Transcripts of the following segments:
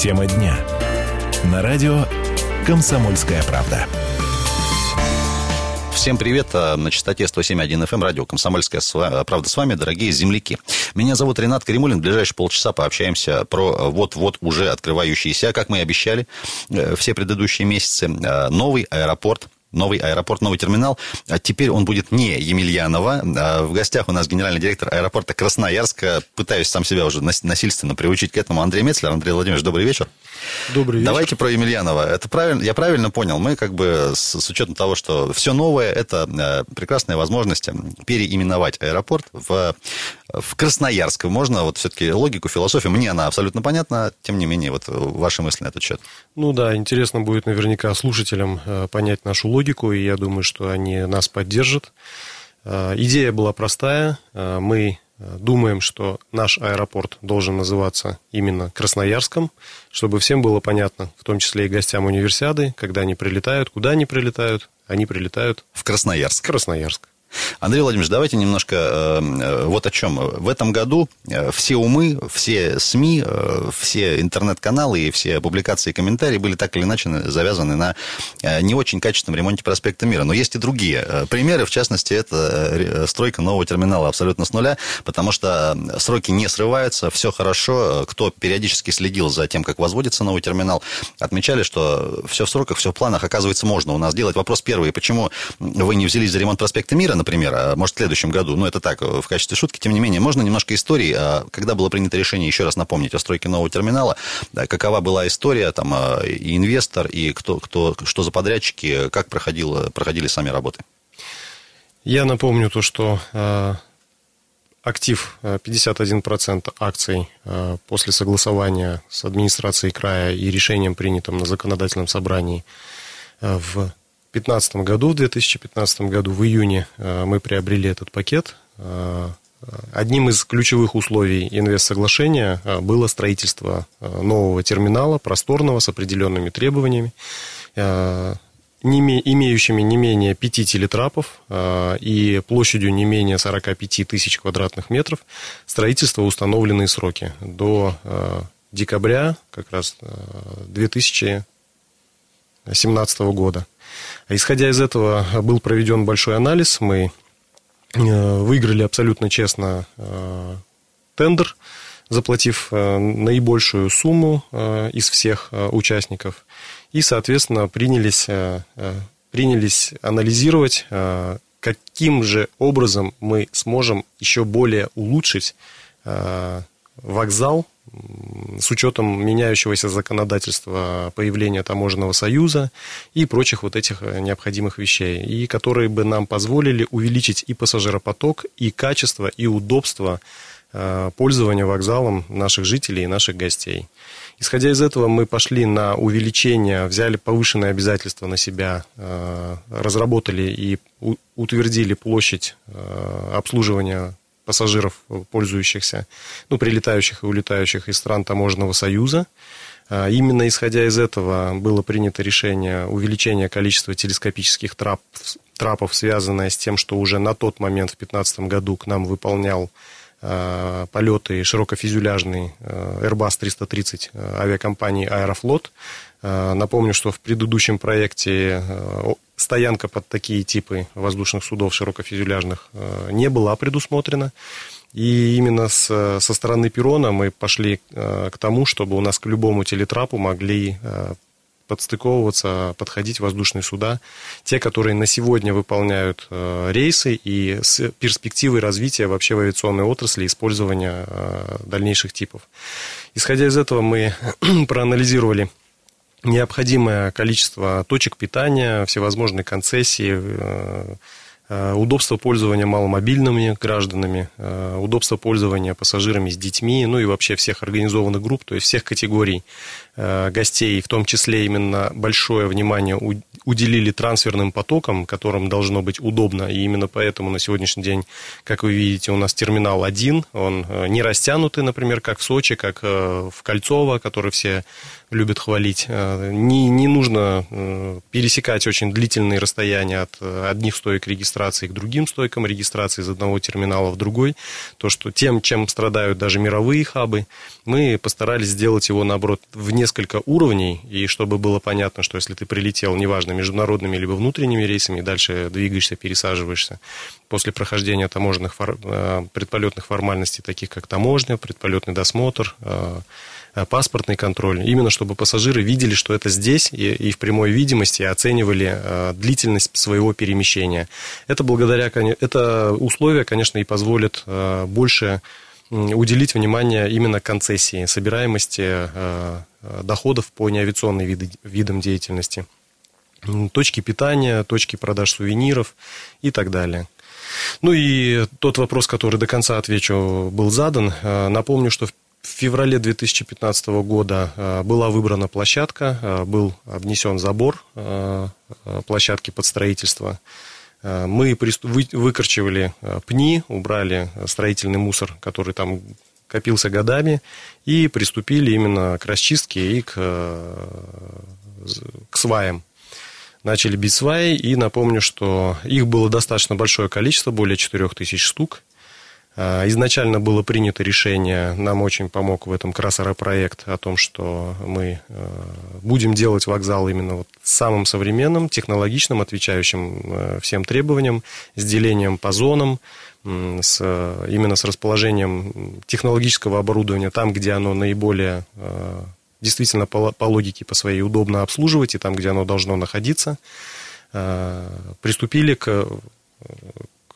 Тема дня. На радио «Комсомольская правда». Всем привет. А, на частоте 107.1 FM радио «Комсомольская правда» с вами, дорогие земляки. Меня зовут Ренат Каримулин. В ближайшие полчаса пообщаемся про вот-вот уже открывающийся, как мы и обещали, э, все предыдущие месяцы, э, новый аэропорт новый аэропорт, новый терминал. А теперь он будет не Емельянова. А в гостях у нас генеральный директор аэропорта Красноярска. Пытаюсь сам себя уже насильственно приучить к этому. Андрей Мецлер. Андрей Владимирович, добрый вечер. Добрый вечер. Давайте про Емельянова. Это правильно, я правильно понял. Мы как бы с, с учетом того, что все новое, это э, прекрасная возможность переименовать аэропорт в, в Красноярск. Можно вот все-таки логику, философию, мне она абсолютно понятна, тем не менее, вот ваши мысли на этот счет. Ну да, интересно будет наверняка слушателям э, понять нашу логику, и я думаю, что они нас поддержат. Э, идея была простая. Мы думаем, что наш аэропорт должен называться именно Красноярском, чтобы всем было понятно, в том числе и гостям универсиады, когда они прилетают, куда они прилетают, они прилетают в Красноярск. Красноярск. Андрей Владимирович, давайте немножко э, э, вот о чем. В этом году э, все умы, все СМИ, все интернет-каналы и все публикации и комментарии были так или иначе завязаны на не очень качественном ремонте проспекта Мира. Но есть и другие примеры, в частности, это стройка нового терминала абсолютно с нуля, потому что сроки не срываются, все хорошо. Кто периодически следил за тем, как возводится новый терминал, отмечали, что все в сроках, все в планах, оказывается, можно у нас делать. Вопрос первый, почему вы не взялись за ремонт проспекта Мира, например, а может, в следующем году, ну, это так, в качестве шутки, тем не менее, можно немножко истории, а когда было принято решение, еще раз напомнить, о стройке нового терминала, какова была история, там, а, и инвестор, и кто, кто, что за подрядчики, как проходило, проходили сами работы? Я напомню то, что э, актив 51% акций э, после согласования с администрацией края и решением, принятым на законодательном собрании э, в 2015 году, в 2015 году, в июне, э, мы приобрели этот пакет. Э, одним из ключевых условий инвест-соглашения э, было строительство нового терминала, просторного, с определенными требованиями, имеющими не менее 5 телетрапов и площадью не менее 45 тысяч квадратных метров, строительство установленные сроки до декабря как раз 2017 года. Исходя из этого, был проведен большой анализ. Мы э, выиграли абсолютно честно э, тендер, заплатив э, наибольшую сумму из всех участников. И, соответственно, принялись, принялись анализировать, каким же образом мы сможем еще более улучшить вокзал с учетом меняющегося законодательства появления таможенного союза и прочих вот этих э, необходимых вещей, и которые бы нам позволили увеличить и пассажиропоток, и качество, и удобство э, пользования вокзалом наших жителей и наших гостей. Исходя из этого, мы пошли на увеличение, взяли повышенные обязательства на себя, э, разработали и утвердили площадь обслуживания пассажиров, пользующихся, ну, прилетающих и улетающих из стран таможенного союза. А, именно исходя из этого было принято решение увеличения количества телескопических трап, трапов, связанное с тем, что уже на тот момент, в 2015 году, к нам выполнял э, полеты широкофюзеляжный э, Airbus 330 э, авиакомпании «Аэрофлот». Э, напомню, что в предыдущем проекте э, стоянка под такие типы воздушных судов широкофюзеляжных э, не была предусмотрена. И именно с, со стороны перона мы пошли к тому, чтобы у нас к любому телетрапу могли подстыковываться, подходить воздушные суда, те, которые на сегодня выполняют рейсы и с перспективой развития вообще в авиационной отрасли использования дальнейших типов. Исходя из этого мы проанализировали необходимое количество точек питания, всевозможные концессии, э, э, удобство пользования маломобильными гражданами, э, удобство пользования пассажирами с детьми, ну и вообще всех организованных групп, то есть всех категорий гостей, в том числе именно большое внимание уделили трансферным потокам, которым должно быть удобно, и именно поэтому на сегодняшний день, как вы видите, у нас терминал один, он не растянутый, например, как в Сочи, как в Кольцово, который все любят хвалить. Не, не нужно пересекать очень длительные расстояния от одних стоек регистрации к другим стойкам регистрации из одного терминала в другой. То, что тем, чем страдают даже мировые хабы, мы постарались сделать его, наоборот, в несколько уровней, и чтобы было понятно, что если ты прилетел, неважно, международными либо внутренними рейсами, дальше двигаешься, пересаживаешься, после прохождения таможенных э, предполетных формальностей, таких как таможня, предполетный досмотр, э, Э, паспортный контроль, именно чтобы пассажиры видели, что это здесь и, и в прямой видимости оценивали э, длительность своего перемещения. Это благодаря, это условие, конечно, и позволит э, больше уделить внимание именно концессии, собираемости э, доходов по неавиационным виды, видам деятельности. Точки питания, точки продаж сувениров и так далее. Ну и тот вопрос, который до конца отвечу, был задан. Напомню, что в в феврале 2015 года э, была выбрана площадка, э, был обнесен забор э, площадки под строительство. Мы выкорчевали пни, убрали строительный мусор, который там копился годами, и приступили именно к расчистке и к, к сваям. Начали бить сваи, и напомню, что их было достаточно большое количество, более 4000 штук. А, изначально было принято решение, нам очень помог в этом Красора проект о том, что мы а, будем делать вокзал именно вот самым современным, технологичным, отвечающим а, всем требованиям, с делением по зонам, с, именно с расположением технологического оборудования там, где оно наиболее действительно по, по логике по своей удобно обслуживать и там, где оно должно находиться, приступили к Э,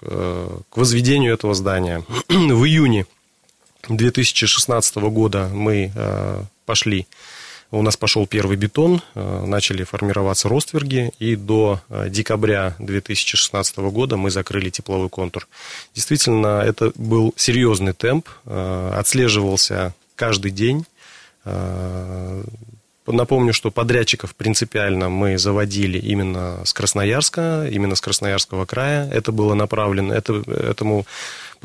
к возведению этого здания. В июне 2016 года мы э, пошли, у нас пошел первый бетон, э, начали формироваться ростверги, и до декабря 2016 года мы закрыли тепловой контур. Действительно, это был серьезный темп, отслеживался каждый день Напомню, что подрядчиков принципиально мы заводили именно с Красноярска, именно с Красноярского края. Это было направлено, это, этому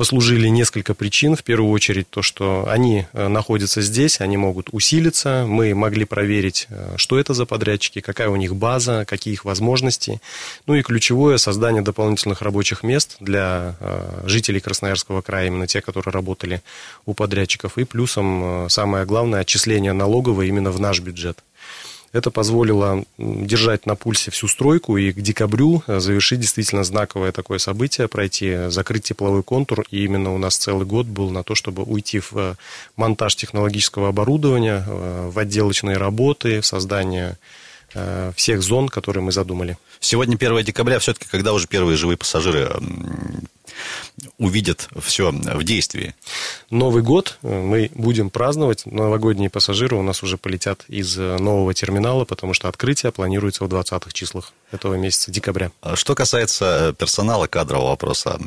послужили несколько причин. В первую очередь то, что они э, находятся здесь, они могут усилиться. Мы могли проверить, э, что это за подрядчики, какая у них база, какие их возможности. Ну и ключевое создание дополнительных рабочих мест для э, жителей Красноярского края, именно те, которые работали у подрядчиков. И плюсом самое главное отчисление налоговое именно в наш бюджет. Это позволило держать на пульсе всю стройку и к декабрю э, завершить действительно знаковое такое событие, пройти, закрыть тепловой контур. И именно у нас целый год был на то, чтобы уйти в э, монтаж технологического оборудования, э, в отделочные работы, в создание всех зон, которые мы задумали. Сегодня 1 декабря, все-таки когда уже первые живые пассажиры увидят все в действии. Новый год мы будем праздновать. Новогодние пассажиры у нас уже полетят из нового терминала, потому что открытие планируется в 20-х числах этого месяца, декабря. А что касается персонала, кадрового вопроса,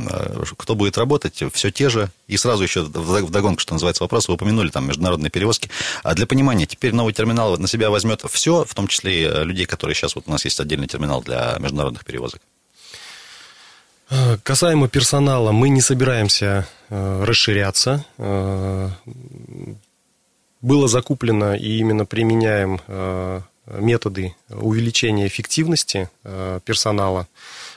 кто будет работать, все те же. И сразу еще в догонку, что называется, вопрос, вы упомянули там международные перевозки. А для понимания, теперь новый терминал на себя возьмет все, в том числе и людей, которые сейчас, вот у нас есть отдельный терминал для международных перевозок. Э, касаемо персонала, мы не собираемся э, расширяться. Э, было закуплено и именно применяем методы увеличения эффективности персонала.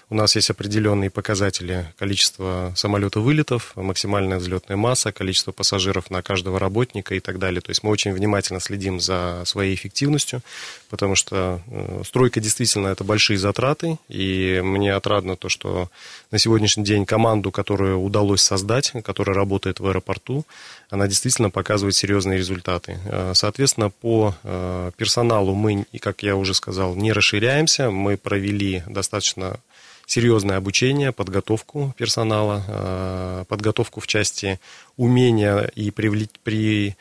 У нас есть определенные показатели количества самолета вылетов, максимальная взлетная масса, количество пассажиров на каждого работника и так далее. То есть мы очень внимательно следим за своей эффективностью, потому что э, стройка действительно это большие затраты, и мне отрадно то, что на сегодняшний день команду, которую удалось создать, которая работает в аэропорту, она действительно показывает серьезные результаты. Э, соответственно, по э, персоналу мы, как я уже сказал, не расширяемся. Мы провели достаточно серьезное обучение, подготовку персонала, э, подготовку в части умения и при,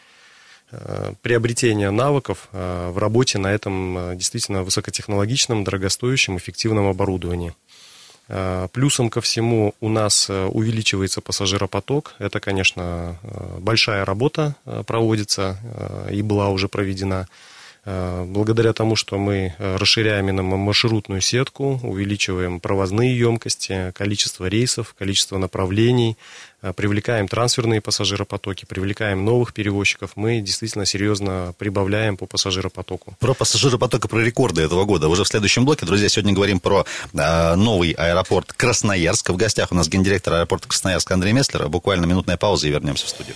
э, приобретения навыков э, в работе на этом действительно высокотехнологичном, дорогостоящем, эффективном оборудовании. Плюсом ко всему у нас увеличивается пассажиропоток. Это, конечно, большая работа проводится и была уже проведена. Благодаря тому, что мы расширяем именно маршрутную сетку, увеличиваем провозные емкости, количество рейсов, количество направлений, привлекаем трансферные пассажиропотоки, привлекаем новых перевозчиков, мы действительно серьезно прибавляем по пассажиропотоку. Про пассажиропоток и про рекорды этого года. Уже в следующем блоке, друзья, сегодня говорим про новый аэропорт Красноярск. В гостях у нас гендиректор аэропорта Красноярск Андрей Меслер. Буквально минутная пауза и вернемся в студию.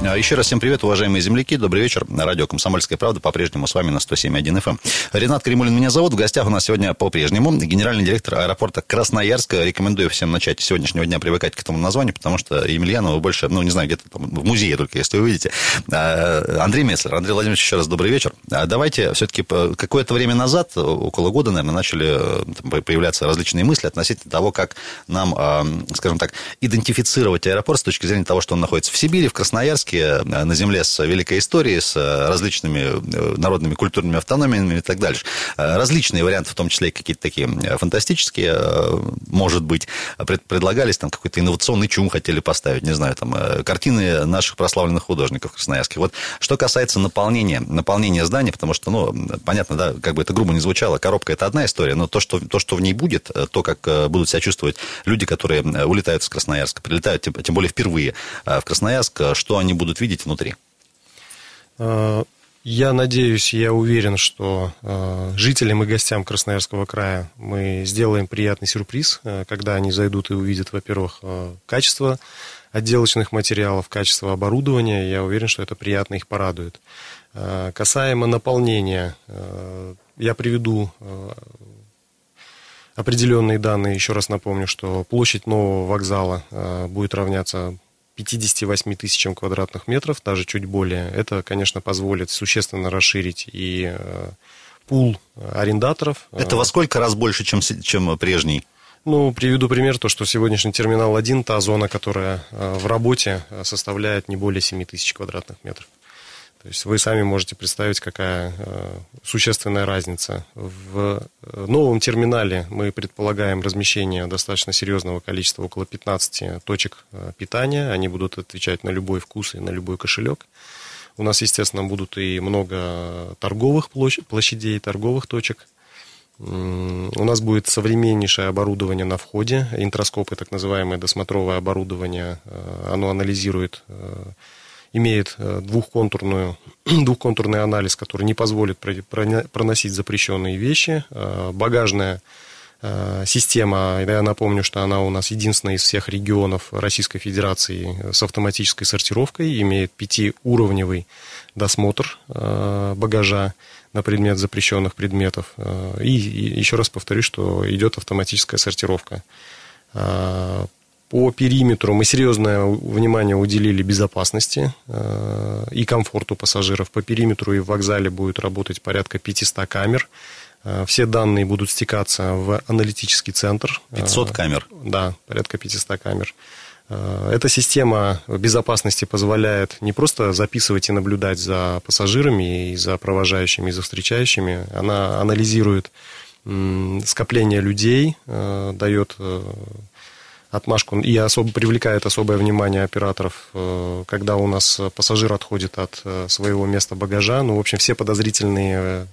А, еще раз всем привет, уважаемые земляки. Добрый вечер. Радио «Комсомольская правда» по-прежнему с вами на 107.1 FM. Эм. Ренат Кремулин меня зовут. В гостях у нас сегодня по-прежнему генеральный директор аэропорта Красноярска. Рекомендую всем начать сегодняшнего дня привыкать к этому названию, потому что Емельянова больше, ну, не знаю, где-то там в музее только, если увидите. А, Андрей Меслер. Андрей Владимирович, еще раз добрый вечер. А, давайте все-таки какое-то время назад, около года, наверное, начали э, появляться различные мысли относительно того, как нам, скажем так, идентифицировать аэропорт с точки зрения того, что он находится в Сибири, в Красноярске, Э, на земле с великой историей, с э, различными э, народными культурными автономиями и так дальше. Различные варианты, в том числе и какие-то такие фантастические, может быть, предлагались, там какой-то инновационный чум хотели поставить, не знаю, там, картины наших прославленных художников красноярских. Вот что касается наполнения, наполнения здания, потому что, ну, понятно, да, как бы это грубо не звучало, коробка это одна история, но то, что, то, что в ней будет, то, как будут себя чувствовать люди, которые улетают из Красноярска, прилетают, тем более впервые в Красноярск, что они будут видеть внутри? А, я надеюсь, я уверен, что а, жителям и гостям Красноярского края мы сделаем приятный сюрприз, а, когда они зайдут и увидят, во-первых, качество отделочных материалов, качество оборудования. Я уверен, что это приятно их порадует. Касаемо наполнения, я приведу определенные данные. Еще раз напомню, что площадь нового вокзала будет равняться 58 тысячам квадратных метров, даже чуть более. Это, конечно, позволит существенно расширить и э, пул арендаторов. Это во сколько раз больше, чем, чем прежний? Ну, приведу пример, то, что сегодняшний терминал 1, та зона, которая э, в работе, э, составляет не более 7 тысяч квадратных метров. То есть вы сами можете представить, какая э, существенная разница. В э, новом терминале мы предполагаем размещение достаточно серьезного количества, около 15 точек э, питания. Они будут отвечать на любой вкус и на любой кошелек. У нас, естественно, будут и много торговых площадей, торговых точек. У нас будет современнейшее оборудование на входе, интроскопы, так называемое досмотровое оборудование. Оно анализирует имеет э, двухконтурную, двухконтурный анализ, который не позволит проносить запрещенные вещи. Э, багажная э, система, я напомню, что она у нас единственная из всех регионов Российской Федерации с автоматической сортировкой, имеет пятиуровневый досмотр багажа на предмет запрещенных предметов. И, еще раз повторюсь, что идет автоматическая сортировка. По периметру мы серьезное внимание уделили безопасности э, и комфорту пассажиров. По периметру и в вокзале будет работать порядка 500 камер. Э, все данные будут стекаться в аналитический центр. 500 камер? Да, порядка 500 камер. Эта система безопасности позволяет не просто записывать и наблюдать за пассажирами и за провожающими, и за встречающими. Она анализирует скопление людей, дает отмашку и особо привлекает особое внимание операторов, э, когда у нас пассажир отходит от э, своего места багажа. Ну, в общем, все подозрительные э,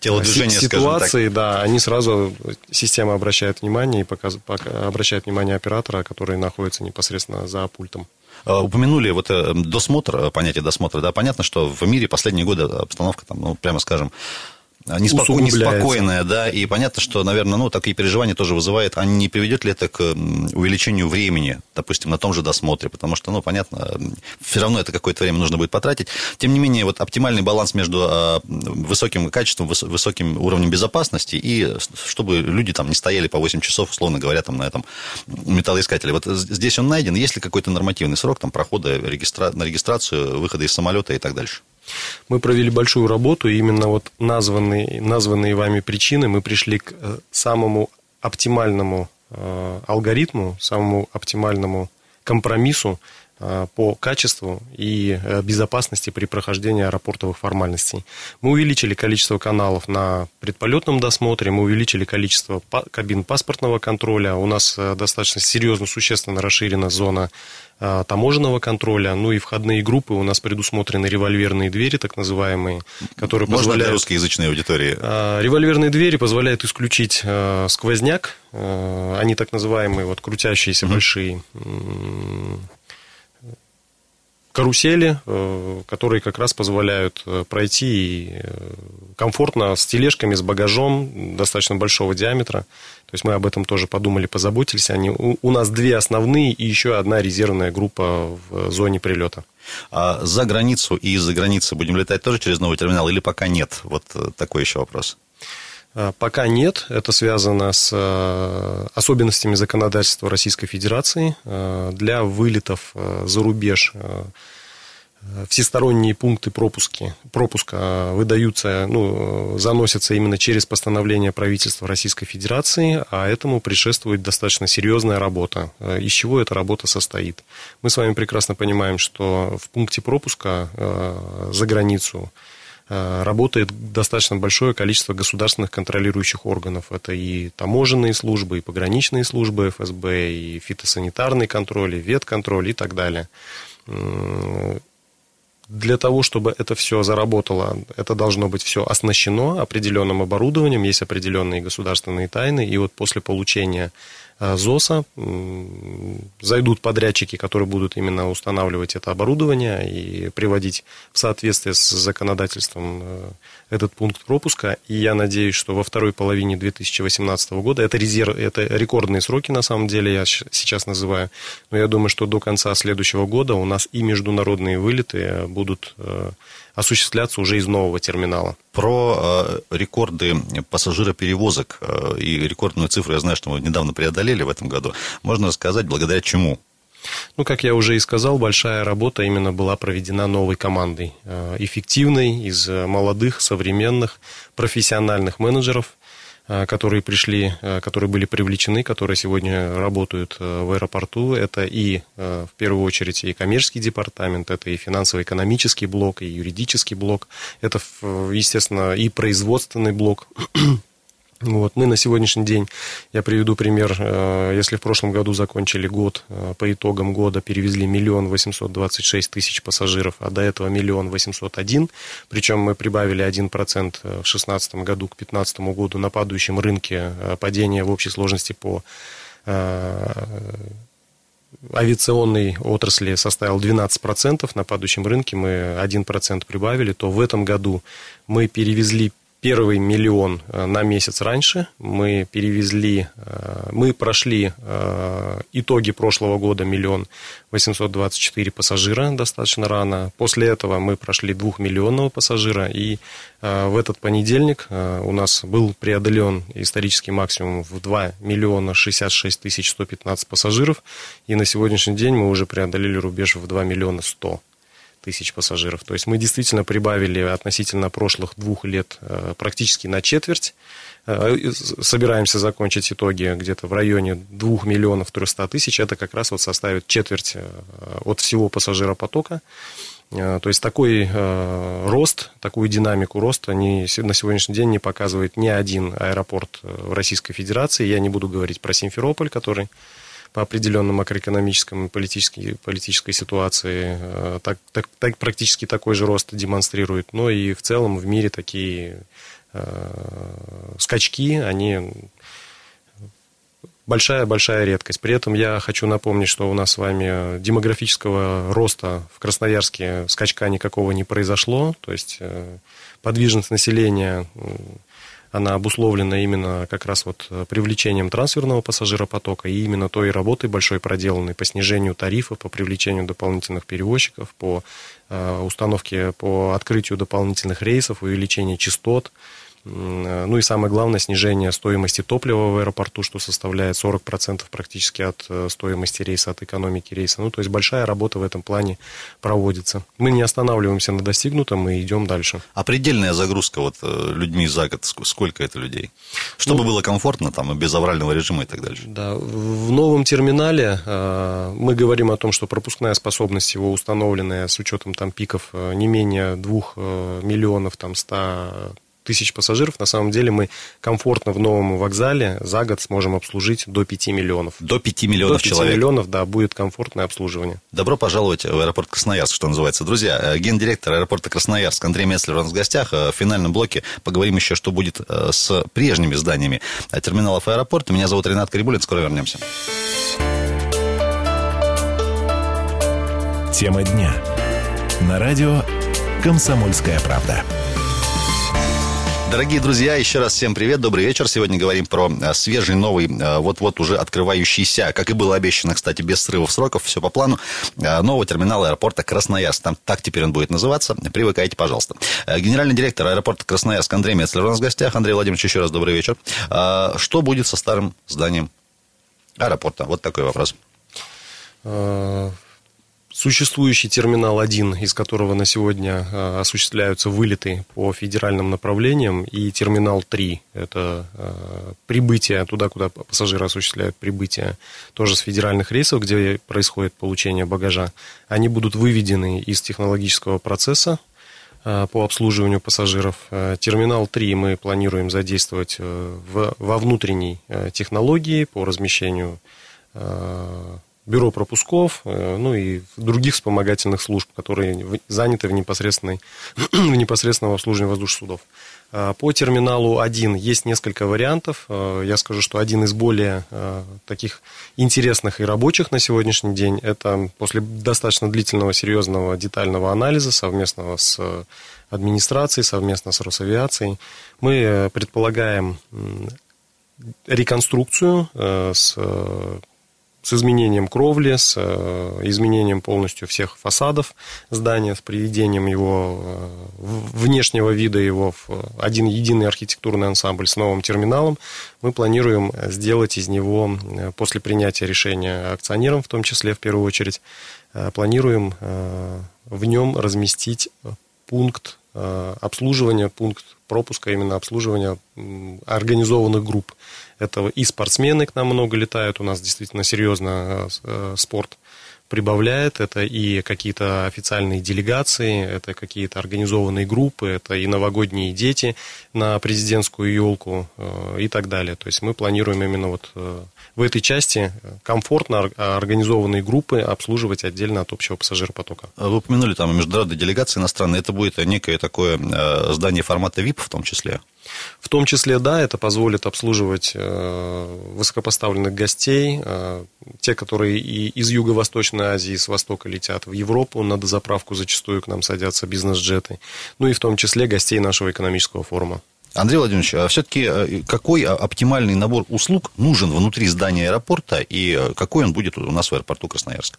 телодвижения, ситуации, да, они сразу, система обращает внимание и показ, обращает внимание оператора, который находится непосредственно за пультом. Упомянули вот досмотр, понятие досмотра, да, понятно, что в мире последние годы обстановка там, ну, прямо скажем, неспоко... неспокойная, да, и понятно, что, наверное, ну, такие переживания тоже вызывает, а не приведет ли это к увеличению времени, допустим, на том же досмотре, потому что, ну, понятно, все равно это какое-то время нужно будет потратить. Тем не менее, вот оптимальный баланс между а, высоким качеством, высоким уровнем безопасности и чтобы люди там не стояли по 8 часов, условно говоря, там на этом металлоискателе. Вот здесь он найден, есть ли какой-то нормативный срок там прохода регистра... на регистрацию, выхода из самолета и так дальше? Мы провели большую работу, и именно вот названные, названные вами причины мы пришли к э, самому оптимальному э, алгоритму, самому оптимальному компромиссу по качеству и безопасности при прохождении аэропортовых формальностей. Мы увеличили количество каналов на предполетном досмотре, мы увеличили количество кабин паспортного контроля, у нас достаточно серьезно, существенно расширена зона таможенного контроля, ну и входные группы у нас предусмотрены револьверные двери, так называемые, которые Можно позволяют... для русскоязычной аудитории? Револьверные двери позволяют исключить сквозняк, они так называемые вот крутящиеся mm-hmm. большие карусели, э, которые как раз позволяют э, пройти э, комфортно с тележками, с багажом достаточно большого диаметра. То есть мы об этом тоже подумали, позаботились. Они, у, нас две основные и еще одна резервная группа в зоне прилета. А за границу и из-за границы будем летать тоже через новый терминал или пока нет? Вот такой еще вопрос. Пока нет. Это связано с особенностями законодательства Российской Федерации. Для вылетов за рубеж всесторонние пункты пропуски, пропуска выдаются, ну, заносятся именно через постановление правительства Российской Федерации, а этому предшествует достаточно серьезная работа. Из чего эта работа состоит? Мы с вами прекрасно понимаем, что в пункте пропуска э, за границу э, работает достаточно большое количество государственных контролирующих органов. Это и таможенные службы, и пограничные службы ФСБ, и фитосанитарный контроль, и ветконтроль и так далее. Для того, чтобы это все заработало, это должно быть все оснащено определенным оборудованием, есть определенные государственные тайны, и вот после получения Э, ЗОСа. Зайдут подрядчики, которые будут именно устанавливать это оборудование и приводить в соответствие с законодательством э, этот пункт пропуска. И я надеюсь, что во второй половине 2018 года, это, резерв, это рекордные сроки на самом деле, я сейчас называю, но я думаю, что до конца следующего года у нас и международные вылеты будут э, осуществляться уже из нового терминала. Про э, рекорды пассажироперевозок э, и рекордную цифру я знаю, что мы недавно преодолели в этом году. Можно рассказать, благодаря чему? Ну, как я уже и сказал, большая работа именно была проведена новой командой, э, эффективной, из молодых, современных, профессиональных менеджеров, Э, которые пришли, э, которые были привлечены, которые сегодня работают э, в аэропорту. Это и, в первую очередь, и коммерческий департамент, это и финансово-экономический блок, и юридический блок, это, естественно, и производственный блок. Вот. Мы на сегодняшний день, я приведу пример, э, если в прошлом году закончили год, э, по итогам года перевезли миллион восемьсот двадцать шесть тысяч пассажиров, а до этого миллион восемьсот один, причем мы прибавили один процент э, в шестнадцатом году к пятнадцатому году на падающем рынке падение в общей сложности по авиационной отрасли составил 12%, на падающем рынке мы 1% прибавили, то в этом году мы перевезли первый миллион э, на месяц раньше. Мы перевезли, э, мы прошли э, итоги прошлого года миллион восемьсот двадцать четыре пассажира достаточно рано. После этого мы прошли двухмиллионного пассажира. И в этот понедельник у нас был преодолен исторический максимум в 2 миллиона 66 тысяч 115 пассажиров. И на сегодняшний день мы уже преодолели рубеж в 2 миллиона 100 тысяч пассажиров. То есть мы действительно прибавили относительно прошлых двух лет э, практически на четверть. Э, собираемся закончить итоги где-то в районе 2 миллионов 300 тысяч. Это как раз вот составит четверть э, от всего пассажиропотока. То есть такой рост, такую динамику роста не, на сегодняшний день не показывает ни один аэропорт в Российской Федерации. Я не буду говорить про Симферополь, который по определенной макроэкономической и политической, политической ситуации э, так, так, так, практически такой же рост демонстрирует. Но и в целом в мире такие э, скачки, они большая-большая редкость. При этом я хочу напомнить, что у нас с вами демографического роста в Красноярске скачка никакого не произошло. То есть э, подвижность населения она обусловлена именно как раз вот э, привлечением трансферного пассажиропотока и именно той работой большой проделанной по снижению тарифов, по привлечению дополнительных перевозчиков, по э, установке, по открытию дополнительных рейсов, увеличению частот. Ну и самое главное, снижение стоимости топлива в аэропорту, что составляет 40% практически от э, стоимости рейса, от экономики рейса. Ну, то есть большая работа в этом плане проводится. Мы не останавливаемся на достигнутом, мы идем дальше. А предельная загрузка вот э, людьми за год, сколько это людей? Чтобы ну, было комфортно, там, без аврального режима и так дальше. Да, в новом терминале э, мы говорим о том, что пропускная способность его установленная с учетом там пиков не менее 2 миллионов там 100 тысяч пассажиров, на самом деле мы комфортно в новом вокзале за год сможем обслужить до 5 миллионов. До 5 миллионов до 5 человек? миллионов, да, будет комфортное обслуживание. Добро пожаловать в аэропорт Красноярск, что называется. Друзья, э, гендиректор аэропорта Красноярск Андрей Меслер у нас в гостях. Э, в финальном блоке поговорим еще, что будет э, с прежними зданиями терминалов аэропорта. Меня зовут Ренат Карибулин, скоро вернемся. Тема дня. На радио «Комсомольская правда». Дорогие друзья, еще раз всем привет, добрый вечер. Сегодня говорим про э, свежий, новый, э, вот-вот уже открывающийся, как и было обещано, кстати, без срывов сроков, все по плану, э, нового терминала аэропорта Красноярск. Там так теперь он будет называться. Привыкайте, пожалуйста. Генеральный директор аэропорта Красноярск Андрей Мецлер у нас в гостях. Андрей Владимирович, еще раз добрый вечер. Что будет со старым зданием аэропорта? Вот такой вопрос. Существующий терминал 1, из которого на сегодня э, осуществляются вылеты по федеральным направлениям, и терминал 3, это э, прибытие туда, куда пассажиры осуществляют прибытие, тоже с федеральных рейсов, где происходит получение багажа, они будут выведены из технологического процесса э, по обслуживанию пассажиров. Терминал 3 мы планируем задействовать в, во внутренней технологии по размещению бюро пропусков, э, ну и других вспомогательных служб, которые заняты в, непосредственной, в непосредственном обслуживании воздушных судов. А, по терминалу 1 есть несколько вариантов. А, я скажу, что один из более а, таких интересных и рабочих на сегодняшний день, это после достаточно длительного, серьезного, детального анализа совместного с администрацией, совместно с Росавиацией, мы э, предполагаем реконструкцию э, с с изменением кровли, с э, изменением полностью всех фасадов здания, с приведением его э, внешнего вида его в один единый архитектурный ансамбль с новым терминалом. Мы планируем сделать из него, э, после принятия решения акционерам, в том числе в первую очередь, планируем в нем разместить пункт обслуживания, пункт пропуска, именно обслуживания организованных групп. Это и спортсмены к нам много летают, у нас действительно серьезно э, спорт прибавляет. Это и какие-то официальные делегации, это какие-то организованные группы, это и новогодние дети на президентскую елку э, и так далее. То есть мы планируем именно вот э, в этой части комфортно организованные группы обслуживать отдельно от общего пассажиропотока. Вы упомянули там международные делегации иностранные. Это будет некое такое здание формата VIP в том числе? В том числе, да, это позволит обслуживать э, высокопоставленных гостей, э, те, которые и из Юго-Восточной Азии, и с Востока летят в Европу, на дозаправку зачастую к нам садятся бизнес-джеты, ну и в том числе гостей нашего экономического форума. Андрей Владимирович, а все-таки э, какой оптимальный набор услуг нужен внутри здания аэропорта и какой он будет у нас в аэропорту Красноярск?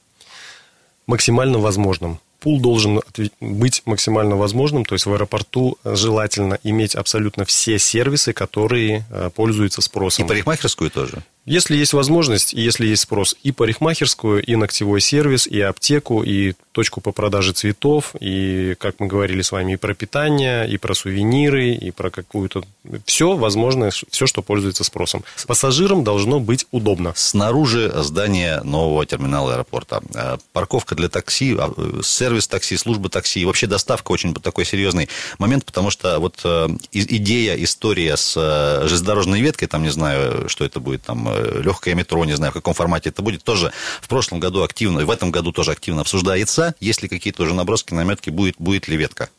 Максимально возможным пул должен быть максимально возможным, то есть в аэропорту желательно иметь абсолютно все сервисы, которые э, пользуются спросом. И парикмахерскую тоже? Если есть возможность, и если есть спрос и парикмахерскую, и ногтевой сервис, и аптеку, и точку по продаже цветов, и, как мы говорили с вами, и про питание, и про сувениры, и про какую-то... Все возможно, все, что пользуется спросом. Пассажирам должно быть удобно. Снаружи здания нового терминала аэропорта. Э, парковка для такси, а, сервис такси, служба такси. И вообще доставка очень такой серьезный момент, потому что вот э, идея, история с э, железнодорожной веткой, там, не знаю, что это будет, там, легкое метро, не знаю, в каком формате это будет, тоже в прошлом году активно, и в этом году тоже активно обсуждается. Есть ли какие-то уже наброски, наметки, будет, будет ли ветка?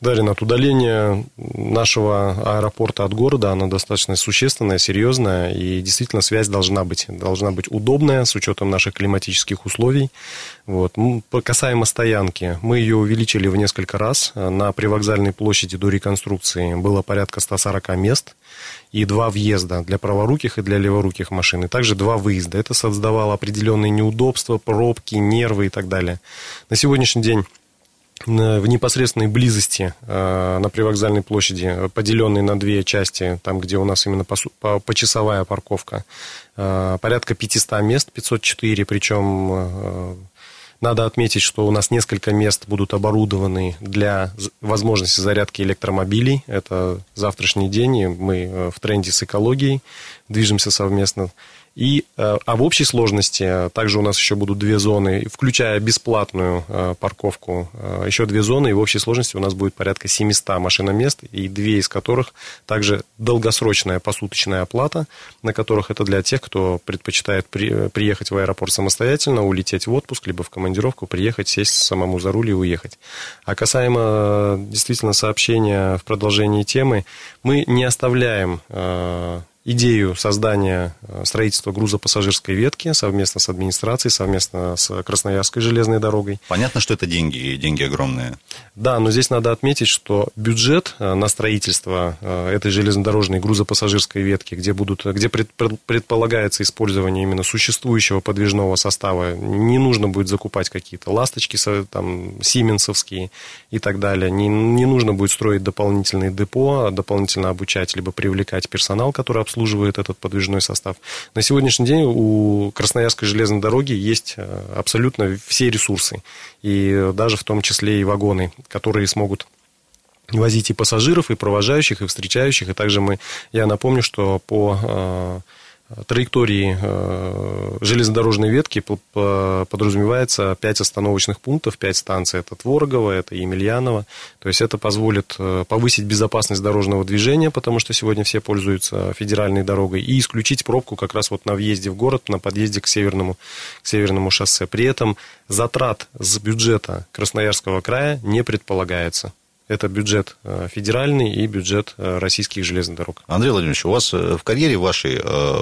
Да, Ренат, удаление нашего аэропорта от города, оно достаточно существенное, серьезное, и действительно связь должна быть. Должна быть удобная, с учетом наших климатических условий. Вот. Касаемо стоянки, мы ее увеличили в несколько раз. На привокзальной площади до реконструкции было порядка 140 мест и два въезда для праворуких и для леворуких машин, и также два выезда. Это создавало определенные неудобства, пробки, нервы и так далее. На сегодняшний день в непосредственной близости на привокзальной площади, поделенной на две части, там, где у нас именно почасовая парковка, порядка 500 мест, 504, причем надо отметить, что у нас несколько мест будут оборудованы для возможности зарядки электромобилей. Это завтрашний день, и мы э, в тренде с экологией движемся совместно. И, э, а в общей сложности э, также у нас еще будут две зоны, включая бесплатную э, парковку, еще две зоны, и в общей сложности у нас будет порядка 700 машиномест, и две из которых также долгосрочная посуточная оплата, на которых это для тех, кто предпочитает при, приехать в аэропорт самостоятельно, улететь в отпуск, либо в командировку, приехать, сесть самому за руль и уехать. А касаемо действительно сообщения в продолжении темы, мы не оставляем идею создания э, строительства грузопассажирской ветки совместно с администрацией, совместно с Красноярской железной дорогой. Понятно, что это деньги, и деньги огромные. Да, но здесь надо отметить, что бюджет э, на строительство э, этой железнодорожной грузопассажирской ветки, где, будут, где предполагается использование именно существующего подвижного состава, не нужно будет закупать какие-то ласточки, там, сименсовские и так далее. Не, не нужно будет строить дополнительные депо, дополнительно обучать, либо привлекать персонал, который обслуживает этот подвижной состав. На сегодняшний день у Красноярской железной дороги есть э, абсолютно все ресурсы, и даже в том числе и вагоны, которые смогут возить и пассажиров, и провожающих, и встречающих. И также мы, я напомню, что по э, траектории э, железнодорожной ветки подразумевается 5 остановочных пунктов, 5 станций. Это Творогово, это Емельяново. То есть это позволит э, повысить безопасность дорожного движения, потому что сегодня все пользуются федеральной дорогой, и исключить пробку как раз вот на въезде в город, на подъезде к северному, к северному шоссе. При этом затрат с бюджета Красноярского края не предполагается. Это бюджет э, федеральный и бюджет э, российских железных дорог. Андрей Владимирович, у вас э, в карьере вашей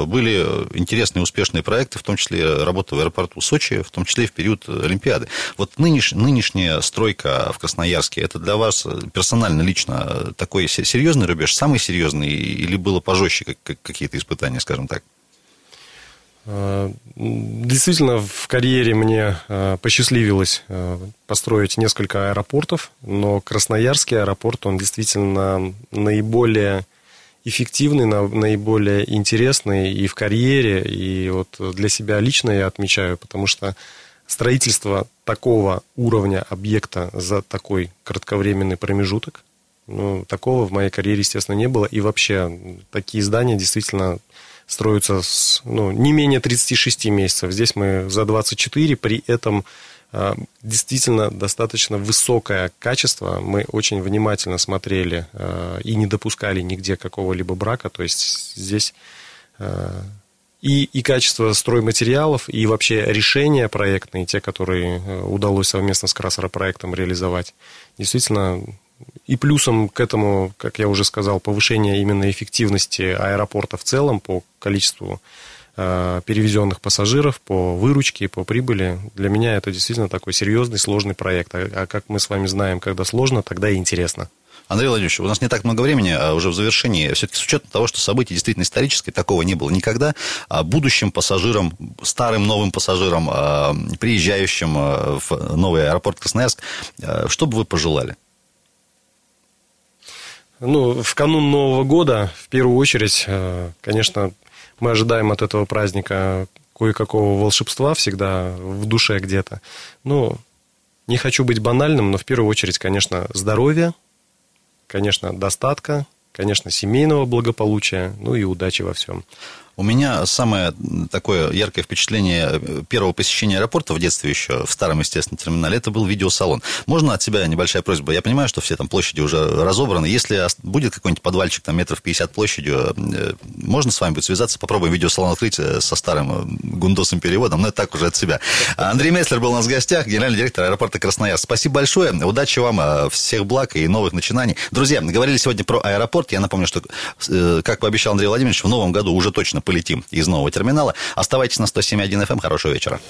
были интересные, успешные проекты, в том числе работа в аэропорту Сочи, в том числе в период Олимпиады. Вот нынеш, нынешняя стройка в Красноярске, это для вас персонально, лично такой серьезный рубеж, самый серьезный, или было пожестче как, какие-то испытания, скажем так? Э, действительно, в карьере мне э, посчастливилось э, построить несколько аэропортов, но Красноярский аэропорт, он действительно наиболее эффективный, наиболее интересный и в карьере, и вот для себя лично я отмечаю, потому что строительство такого уровня объекта за такой кратковременный промежуток, ну, такого в моей карьере, естественно, не было. И вообще, такие здания действительно строятся с, ну, не менее 36 месяцев. Здесь мы за 24, при этом а, действительно достаточно высокое качество. Мы очень внимательно смотрели а, и не допускали нигде какого-либо брака. То есть здесь а, и, и качество стройматериалов, и вообще решения проектные, те, которые удалось совместно с Красоропроектом реализовать, действительно и плюсом к этому, как я уже сказал, повышение именно эффективности аэропорта в целом по количеству э, перевезенных пассажиров, по выручке, по прибыли. Для меня это действительно такой серьезный, сложный проект. А, а как мы с вами знаем, когда сложно, тогда и интересно. Андрей Владимирович, у нас не так много времени, а уже в завершении, все-таки с учетом того, что событие действительно историческое, такого не было никогда, а будущим пассажирам, старым новым пассажирам, а, приезжающим а, в новый аэропорт Красноярск, что бы вы пожелали? Ну, в канун Нового года, в первую очередь, э, конечно, мы ожидаем от этого праздника кое-какого волшебства всегда в душе где-то. Ну, не хочу быть банальным, но в первую очередь, конечно, здоровье, конечно, достатка, конечно, семейного благополучия, ну и удачи во всем. У меня самое такое яркое впечатление первого посещения аэропорта в детстве еще, в старом, естественно, терминале, это был видеосалон. Можно от себя небольшая просьба? Я понимаю, что все там площади уже разобраны. Если будет какой-нибудь подвальчик, там, метров 50 площадью, э, можно с вами будет связаться, попробуем видеосалон открыть э, со старым э, гундосом переводом, но это так уже от себя. Андрей Меслер был у нас в гостях, генеральный директор аэропорта Красноярск. Спасибо большое, удачи вам, всех благ и новых начинаний. Друзья, говорили сегодня про аэропорт. Я напомню, что, как пообещал Андрей Владимирович, в новом году уже точно полетим из нового терминала. Оставайтесь на 107.1 FM. Эм. Хорошего вечера.